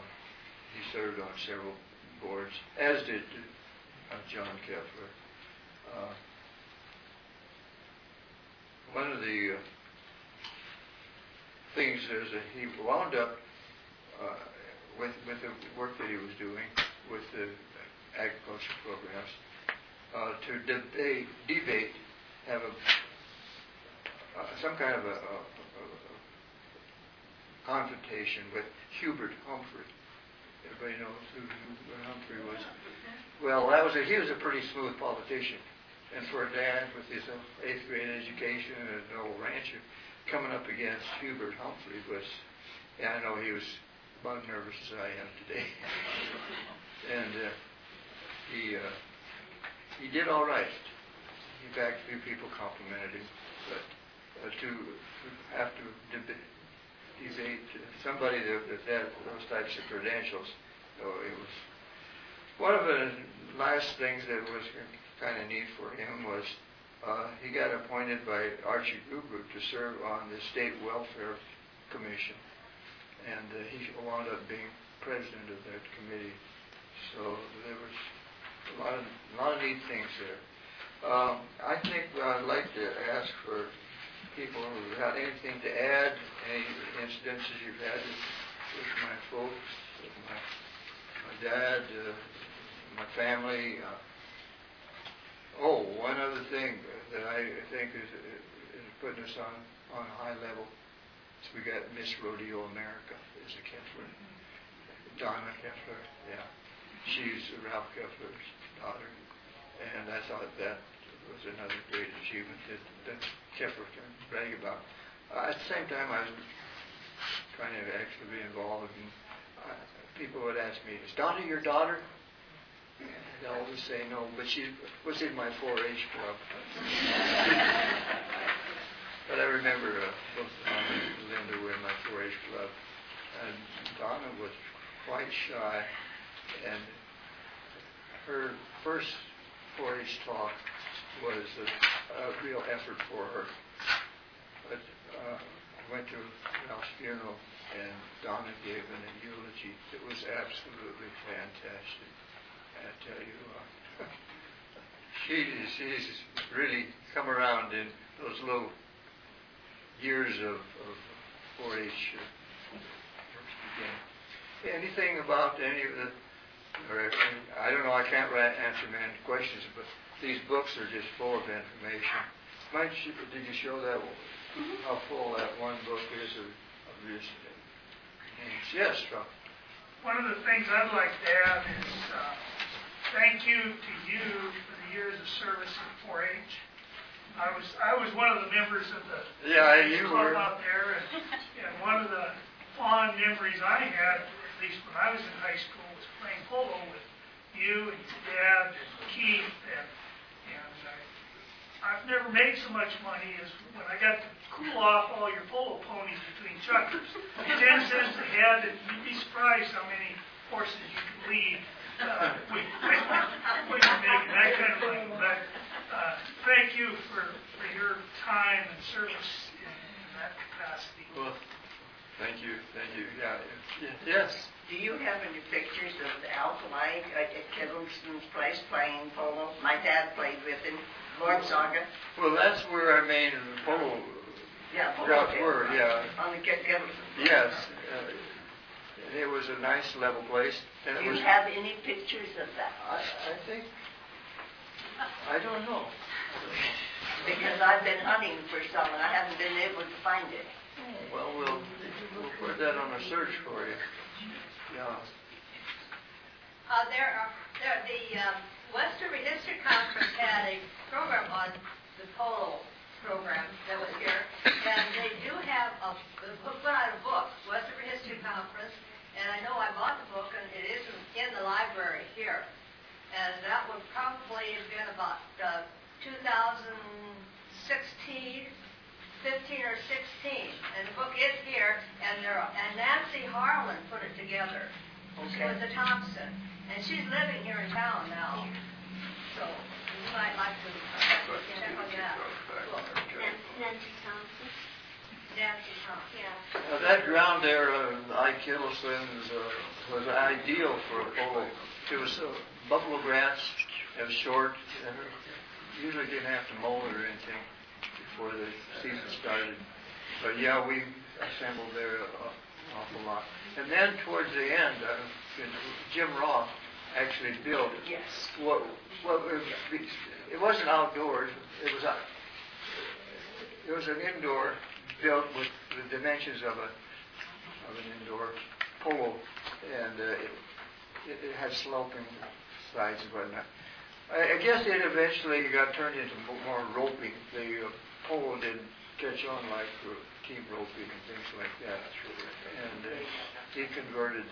he served on several boards, as did uh, John Keffeler. Uh, one of the uh, things is that he wound up uh, with with the work that he was doing with the agriculture programs uh, to debate, debate, have a uh, some kind of a, a, a, confrontation with Hubert Humphrey. Everybody knows who Hubert Humphrey was. Well, that was a, he was a pretty smooth politician, and for a dad with his eighth grade education and an old rancher, coming up against Hubert Humphrey was, yeah, I know he was about as nervous as I am today, and uh, he uh, he did all right. In fact, a few people complimented him, but uh, to have to deb- debate somebody that, that had those types of credentials, so it was one of the last things that was kind of neat for him was uh, he got appointed by Archie Gubbrud to serve on the State Welfare Commission, and uh, he wound up being president of that committee. So there was a lot of a lot of neat things there. Um, I think I'd like to ask for people who have anything to add, any incidences you've had with, my folks, my my dad, uh, my family. Uh, oh, one other thing that I think is, is putting us on on a high level is we got Miss Rodeo America is a Keffeler, Donna Keffeler. Yeah, she's Ralph Keffeler's daughter, and I thought that was another great achievement that, that Keffeler can brag about. Uh, at the same time, I was trying to actually be involved, and uh, people would ask me, "Is Donna your daughter?" And I always say no, but she was in my 4-H club. but I remember uh, both Donna and Linda were in my 4-H club, and Donna was quite shy, and her first 4-H talk was a, a real effort for her. But uh, I went to Ralph's funeral and Donna gave an eulogy that was absolutely fantastic. I tell you, she she's really come around in those little years of, of 4-H uh. Anything about any of the, I don't know, I can't answer many questions, but these books are just full of information. Might you, did you show that, how full that one book is of, of this? Yes, Rob. One of the things I'd like to add is, uh, thank you to you for the years of service in 4-H. I was, I was one of the members of the Yeah, you club were. out there, and, and one of the fond memories I had, at least when I was in high school, playing polo with you and your dad and Keith, and, and I, I've never made so much money as when I got to cool off all your polo ponies between chukkers. Ten cents a head, and you'd be surprised how many horses you could lead, uh, when, when, when you're making that kind of money. But, uh, thank you for, for your time and service in, in that capacity. Well, thank you, thank you, yeah, yeah, yes. Do you have any pictures of the Alkali at at Kittleton's place playing polo? My dad played with him, Lord Saga. Well, that's where our main polo Yeah, polo. were, right? yeah. On the Kit- Kittleton. Yes, uh, it was a nice level place, and Do you was. have any pictures of that? I, I think, I don't know. Because I've been hunting for some and I haven't been able to find it. Well, we'll, we'll put that on a search for you. Uh, there are, there, the, um, Western History Conference had a program on the polo program that was here, and they do have a, put out a book, Western History Conference, and I know I bought the book, and it is in the library here. And that would probably have been about, uh, 2016, 15 or 16, and the book is here, and there, and Nancy Harlan put it together. She was a Thompson, and she's living here in town now. So you might like to check check on that book. Nancy Thompson. Nancy Thompson. Yeah. Now, that ground there, uh, I Kittleson's, uh, was ideal for a polo. It was uh, buffalo grass, it was short, and usually didn't have to mow it or anything before the season started. But yeah, we assembled there an awful lot. And then towards the end, uh, Jim Roth actually built Yes. what, what, was- it wasn't outdoors, it was, out- it was an indoor built with the dimensions of a, of an indoor polo, and uh, it, it it had sloping sides and whatnot. I, I guess it eventually got turned into more roping. The uh, polo didn't catch on like team roping and things like that. And uh, he converted,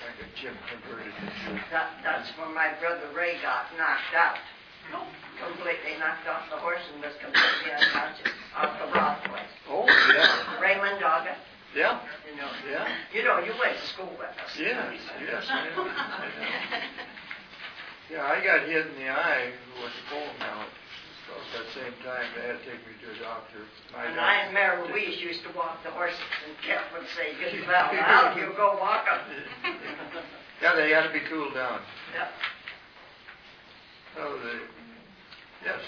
like a Jim converted it to That, that's when my brother Ray got knocked out. Completely knocked off the horse and was completely unconscious off the Roth place. Oh, yeah, Raymond Dogga, yeah, you know. yeah, You know, you went to school with us. yes, yes. I know, I know. Yeah, I got hit in the eye with a pole mallet. So at that same time, they had to take me to a doctor. My And doctor- I and Mary Louise used to walk the horses and Kev would say, get the bell out, you go walk 'em." Yeah, they had to be cooled down. Yep. Oh, they, yes.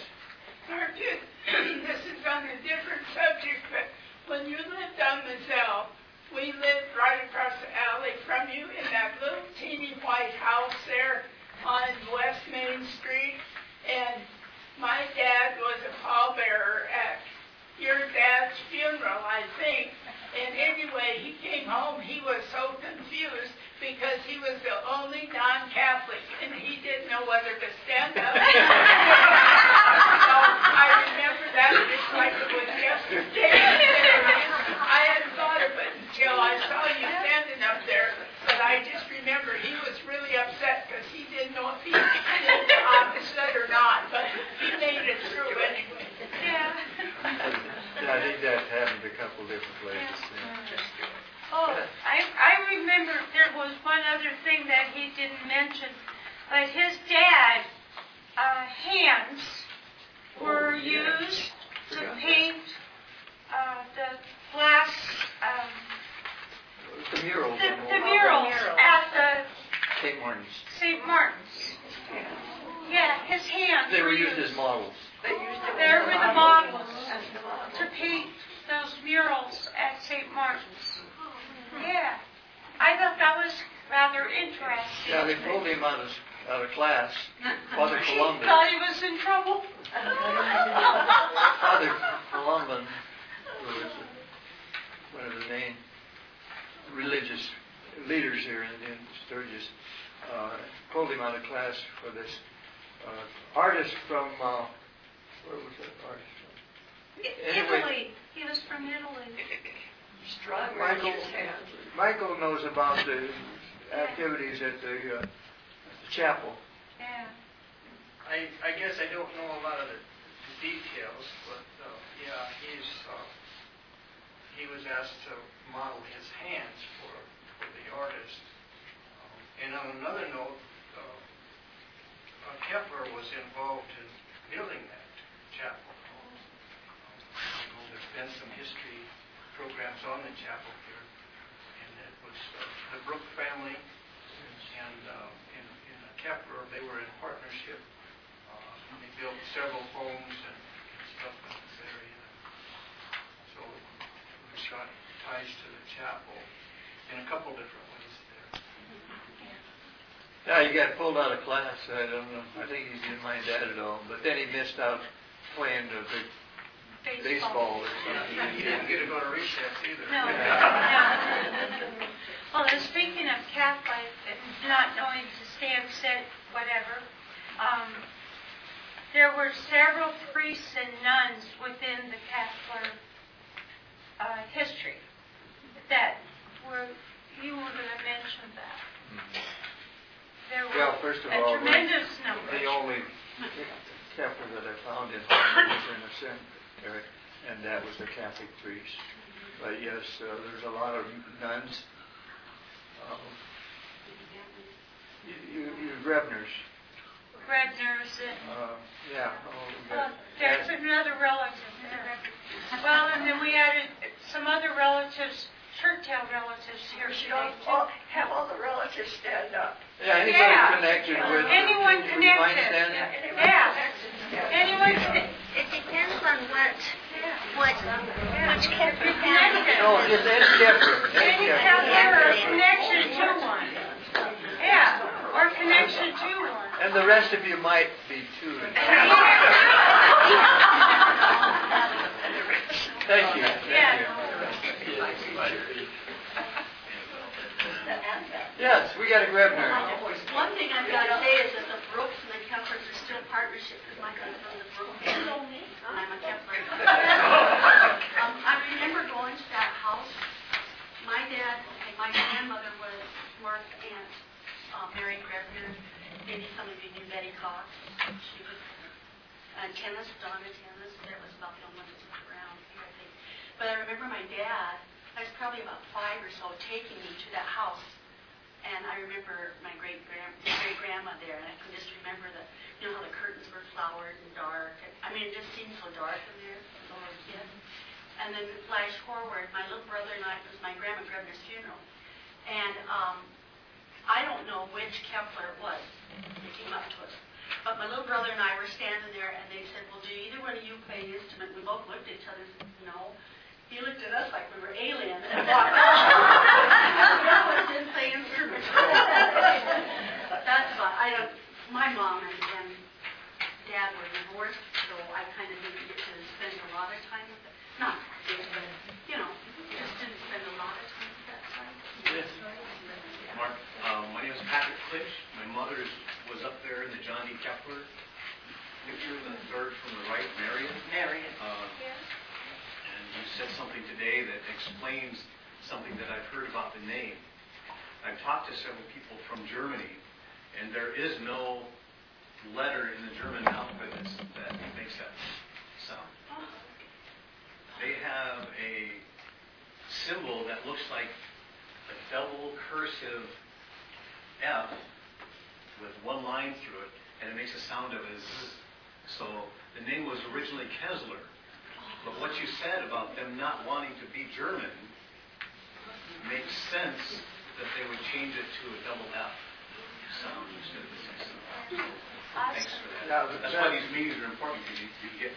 Sergeant, this is on a different subject, but when you lived on Lazelle, we lived right across the alley from you in that little teeny white house there on West Main Street. And my dad was a pallbearer at your dad's funeral, I think. And anyway, he came home, he was so confused because he was the only non-Catholic and he didn't know whether to stand up. So I remember that just like it was yesterday. I hadn't thought of it until I saw you standing up there, but I just remember he was really upset because he didn't know if he did the opposite or not, but he made it through anyway. Yeah. Yeah, I think that happened a places. yeah. Oh, I, I remember there was one other thing that he didn't mention, but his dad, uh, hands were Oh, yes. used to Forgot that. paint, uh, the glass, um, The murals. The, on the wall. murals at the St. Martin's. St. Martin's. Yeah, his hands They were used as models. They used it. There were the models to paint those murals at St. Martin's. Yeah, I thought that was rather interesting. Yeah, they pulled him out of, out of class. Father He Columbus. thought he was in trouble. Father Columban, who was one of the main religious leaders here in, in Sturgis, uh, pulled him out of class for this. Uh, artist from, uh, where was that artist from? Anyway. Italy. He was from Italy. Strong Michael, religious hands. Michael knows about the at the, uh, the chapel. Yeah. I, I guess I don't know a lot of the details, but, uh, yeah, he's, uh, he was asked to model his hands for, for the artist. Um, And on another note, uh, uh, Keffeler was involved in building that chapel. Um, There's been some history programs on the chapel here, and it was uh, the Brook family and, uh, and, and Keffeler, they were in partnership. Uh, They built several homes and and stuff in this area. So we've got ties to the chapel in a couple different ways there. Yeah, he got pulled out of class. I don't know. I think he didn't mind that at all. But then he missed out playing the big baseball or something. He didn't get to go to recess either. No, no. Well, and speaking of Catholic, and not knowing to stand, sit, whatever, um, there were several priests and nuns within the Catholic uh, history that were, you were going to mention that. There were Well, first of a all, tremendous number. The only Keffeler that I found in Harvard was in a cemetery, and that was a Catholic priest. But yes, uh, there's a lot of nuns. Um, you, you, you Grebners, Grebners and uh, yeah. Oh, Uh, got- There's another relative there. Well, and then we added some other relatives, shirt-tail relatives here You today don't all- have all the relatives stand up. Yeah, anybody Yeah. connected with? Anyone would you mind connected. standing? Yeah. Anyone, It depends on what, what, which Keffeler Connected. No, just Ed Keffeler. Ed any Keffeler. Or connection to one. Yeah, or connection to one. And the rest of you might be too. Thank you. Thank Yeah. you. Yes, we got a Grebner. One thing I've got to say is that the Brooks and the Keffelers are still partnership because my cousin's from the Brooks. And I'm a Keffeler. um, I remember going to that house. My dad, okay, my grandmother was Mark's aunt, uh, Mary Grebner. Maybe some of you knew Betty Cox. She was uh, tennis, Donna tennis. That was about the only one that was around here, I think. But I remember my dad, I was probably about five or so, taking me to that house. I remember my great great grandma there, and I can just remember the, you know how the curtains were flowered and dark. I mean, it just seemed so dark in there as a little kid. And then flash forward, my little brother and I, it was my grandma Grebner's funeral, and um, I don't know which Keffeler it was that came up to us. But my little brother and I were standing there, and they said, "Well, do either one of you play an instrument?" We both looked at each other and said, "No." He looked at us like we were aliens and walked off. The other one didn't play instruments. That's why I don't. My mom and, and dad were divorced, so I kind of didn't get to spend a lot of time with it. Not big, but you know, just didn't spend a lot of time with that side. Yes. Mark, um, my name is Patrick Klitsch. My mother was up there in the John D. Keffeler picture, the third from the right, Marion. Marion. Uh, and you said something today that explains something that I've heard about the name. I've talked to several people from Germany, and there is no letter in the German alphabet that makes that sound. They have a symbol that looks like a double cursive F with one line through it, and it makes a sound of a Z. So the name was originally Kessler. But what you said about them not wanting to be German makes sense that they would change it to a double F sound instead of a C sound. Thanks for that. That's why these meetings are important, because you, you get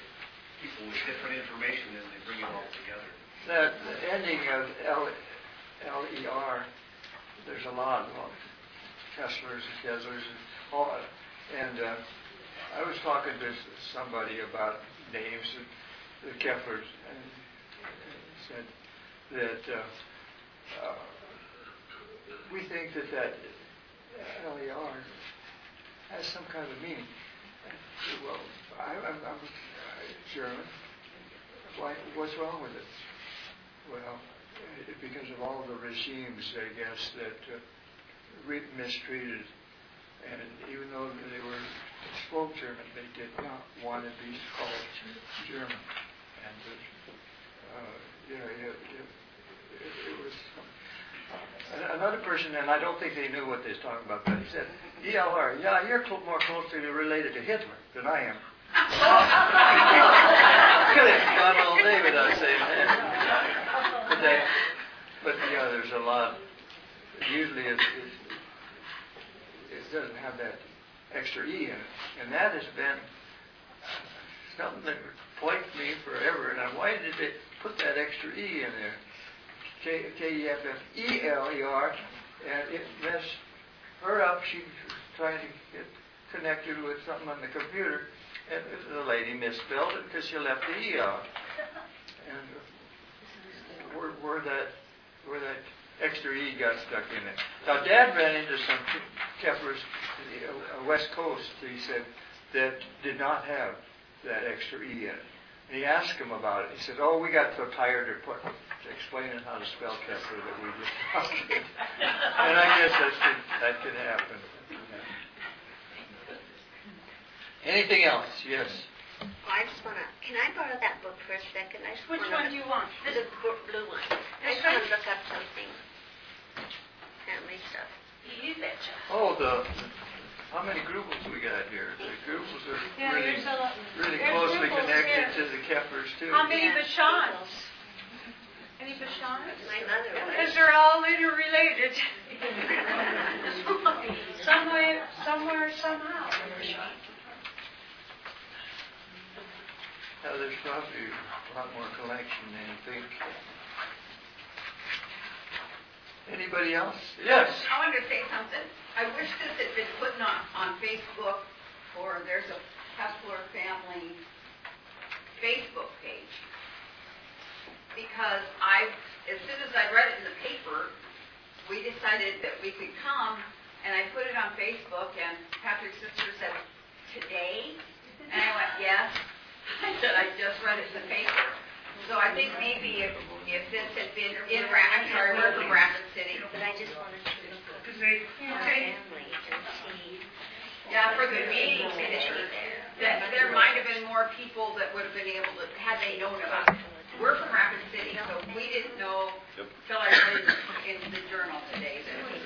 people with different information and they bring it all together. That the ending of L, L-E-R, there's a lot of Kesslers and Keslers and all, and uh, I was talking to somebody about names of the and said that uh, uh, we think that that L-E-R has some kind of meaning. Well, I, uh, German. Why, what's wrong with it? Well, eh, because of all the regimes, I guess, that uh, mistreated, and even though they were spoke German, they did not want to be called German. And uh, you know, it, it, it, it was another person, and I don't think they knew what they was talking about, but he said, "ELR, yeah, you're cl- more closely related to Hitler than I am." Could have gone all day without saying that. But, they, but yeah, there's a lot. Usually it, it, it doesn't have that extra E in it. And that has been something that plagued me forever. And why did they put that extra E in there? K K E F F E L E R, and it messed her up. She was trying to get connected with something on the computer, and the lady misspelled it because she left the E out. And where, where that where that extra E got stuck in it. Now, Dad ran into some Keffler's uh, West Coast. He said that did not have that extra E in it. And he asked him about it. He said, "Oh, we got so tired of put, explaining how to spell Keffeler that we just stopped it." and I guess that's could, that could happen. Anything else? Yes. I just wanna, can I borrow that book for a second? I just Which wanna- one do you want? The b- blue one. I just wanna look up something. Family stuff. You betcha. Oh, the how many groups we got here? The groups are Yeah, really, there's a lot. really there's closely Googles connected here. to the Keffelers too. How many Bashans? Any Bashans? My mother Because was. they're all interrelated. Some way, somewhere, somehow. Now, there's probably a lot more collection than you think. Anybody else? Yes. I wanted to say something. I wish this had been put on, on Facebook, or there's a Keffeler family Facebook page. Because I, as soon as I read it in the paper, we decided that we could come, and I put it on Facebook, and Patrick's sister said, today? And I went, yes. I said, I just read it in the paper. So I think maybe if, if this had been in Rapid, I'm sorry, we're from Rapid City. But I just wanted to look up Because they, our Okay. family and see. Yeah, for the meeting, Anybody there. that there might have been more people that would have been able to, had they known about it. We're from Rapid City, so we didn't know, till I read it in the journal today that it was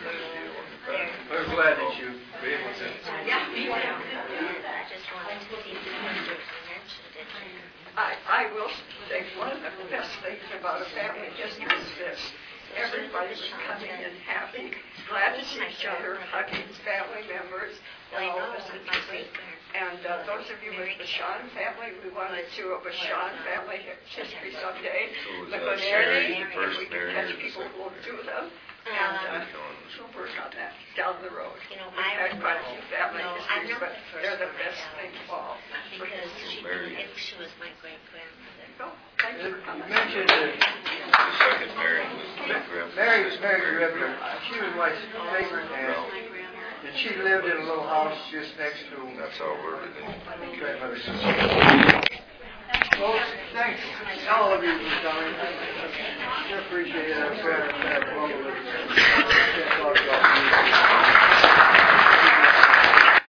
We're glad that you were able to. Yeah, me too. I just wanted to see if you mentioned it. I, I will say one of the best things about a family history is this. Everybody was coming in happy, glad to see each other, hugging family members, all of us interested. And uh, those of you with the Sean family, we wanted to do a Sean family history someday. So was But that Mary, Mary, the first if we can catch people second who will do them, And uh, we'll work on that down the road. You know, We've I had quite a few family no, histories, but the they're the best thing of all. Because she, Mary. she was my great grandmother. So, thank you You for coming. mentioned that The second Mary was my grandfather. Mary was Mary Ribbler. She was my favorite aunt. And she lived in a little house just next to That's all we're living. Folks, thanks all of you for coming. I appreciate it. I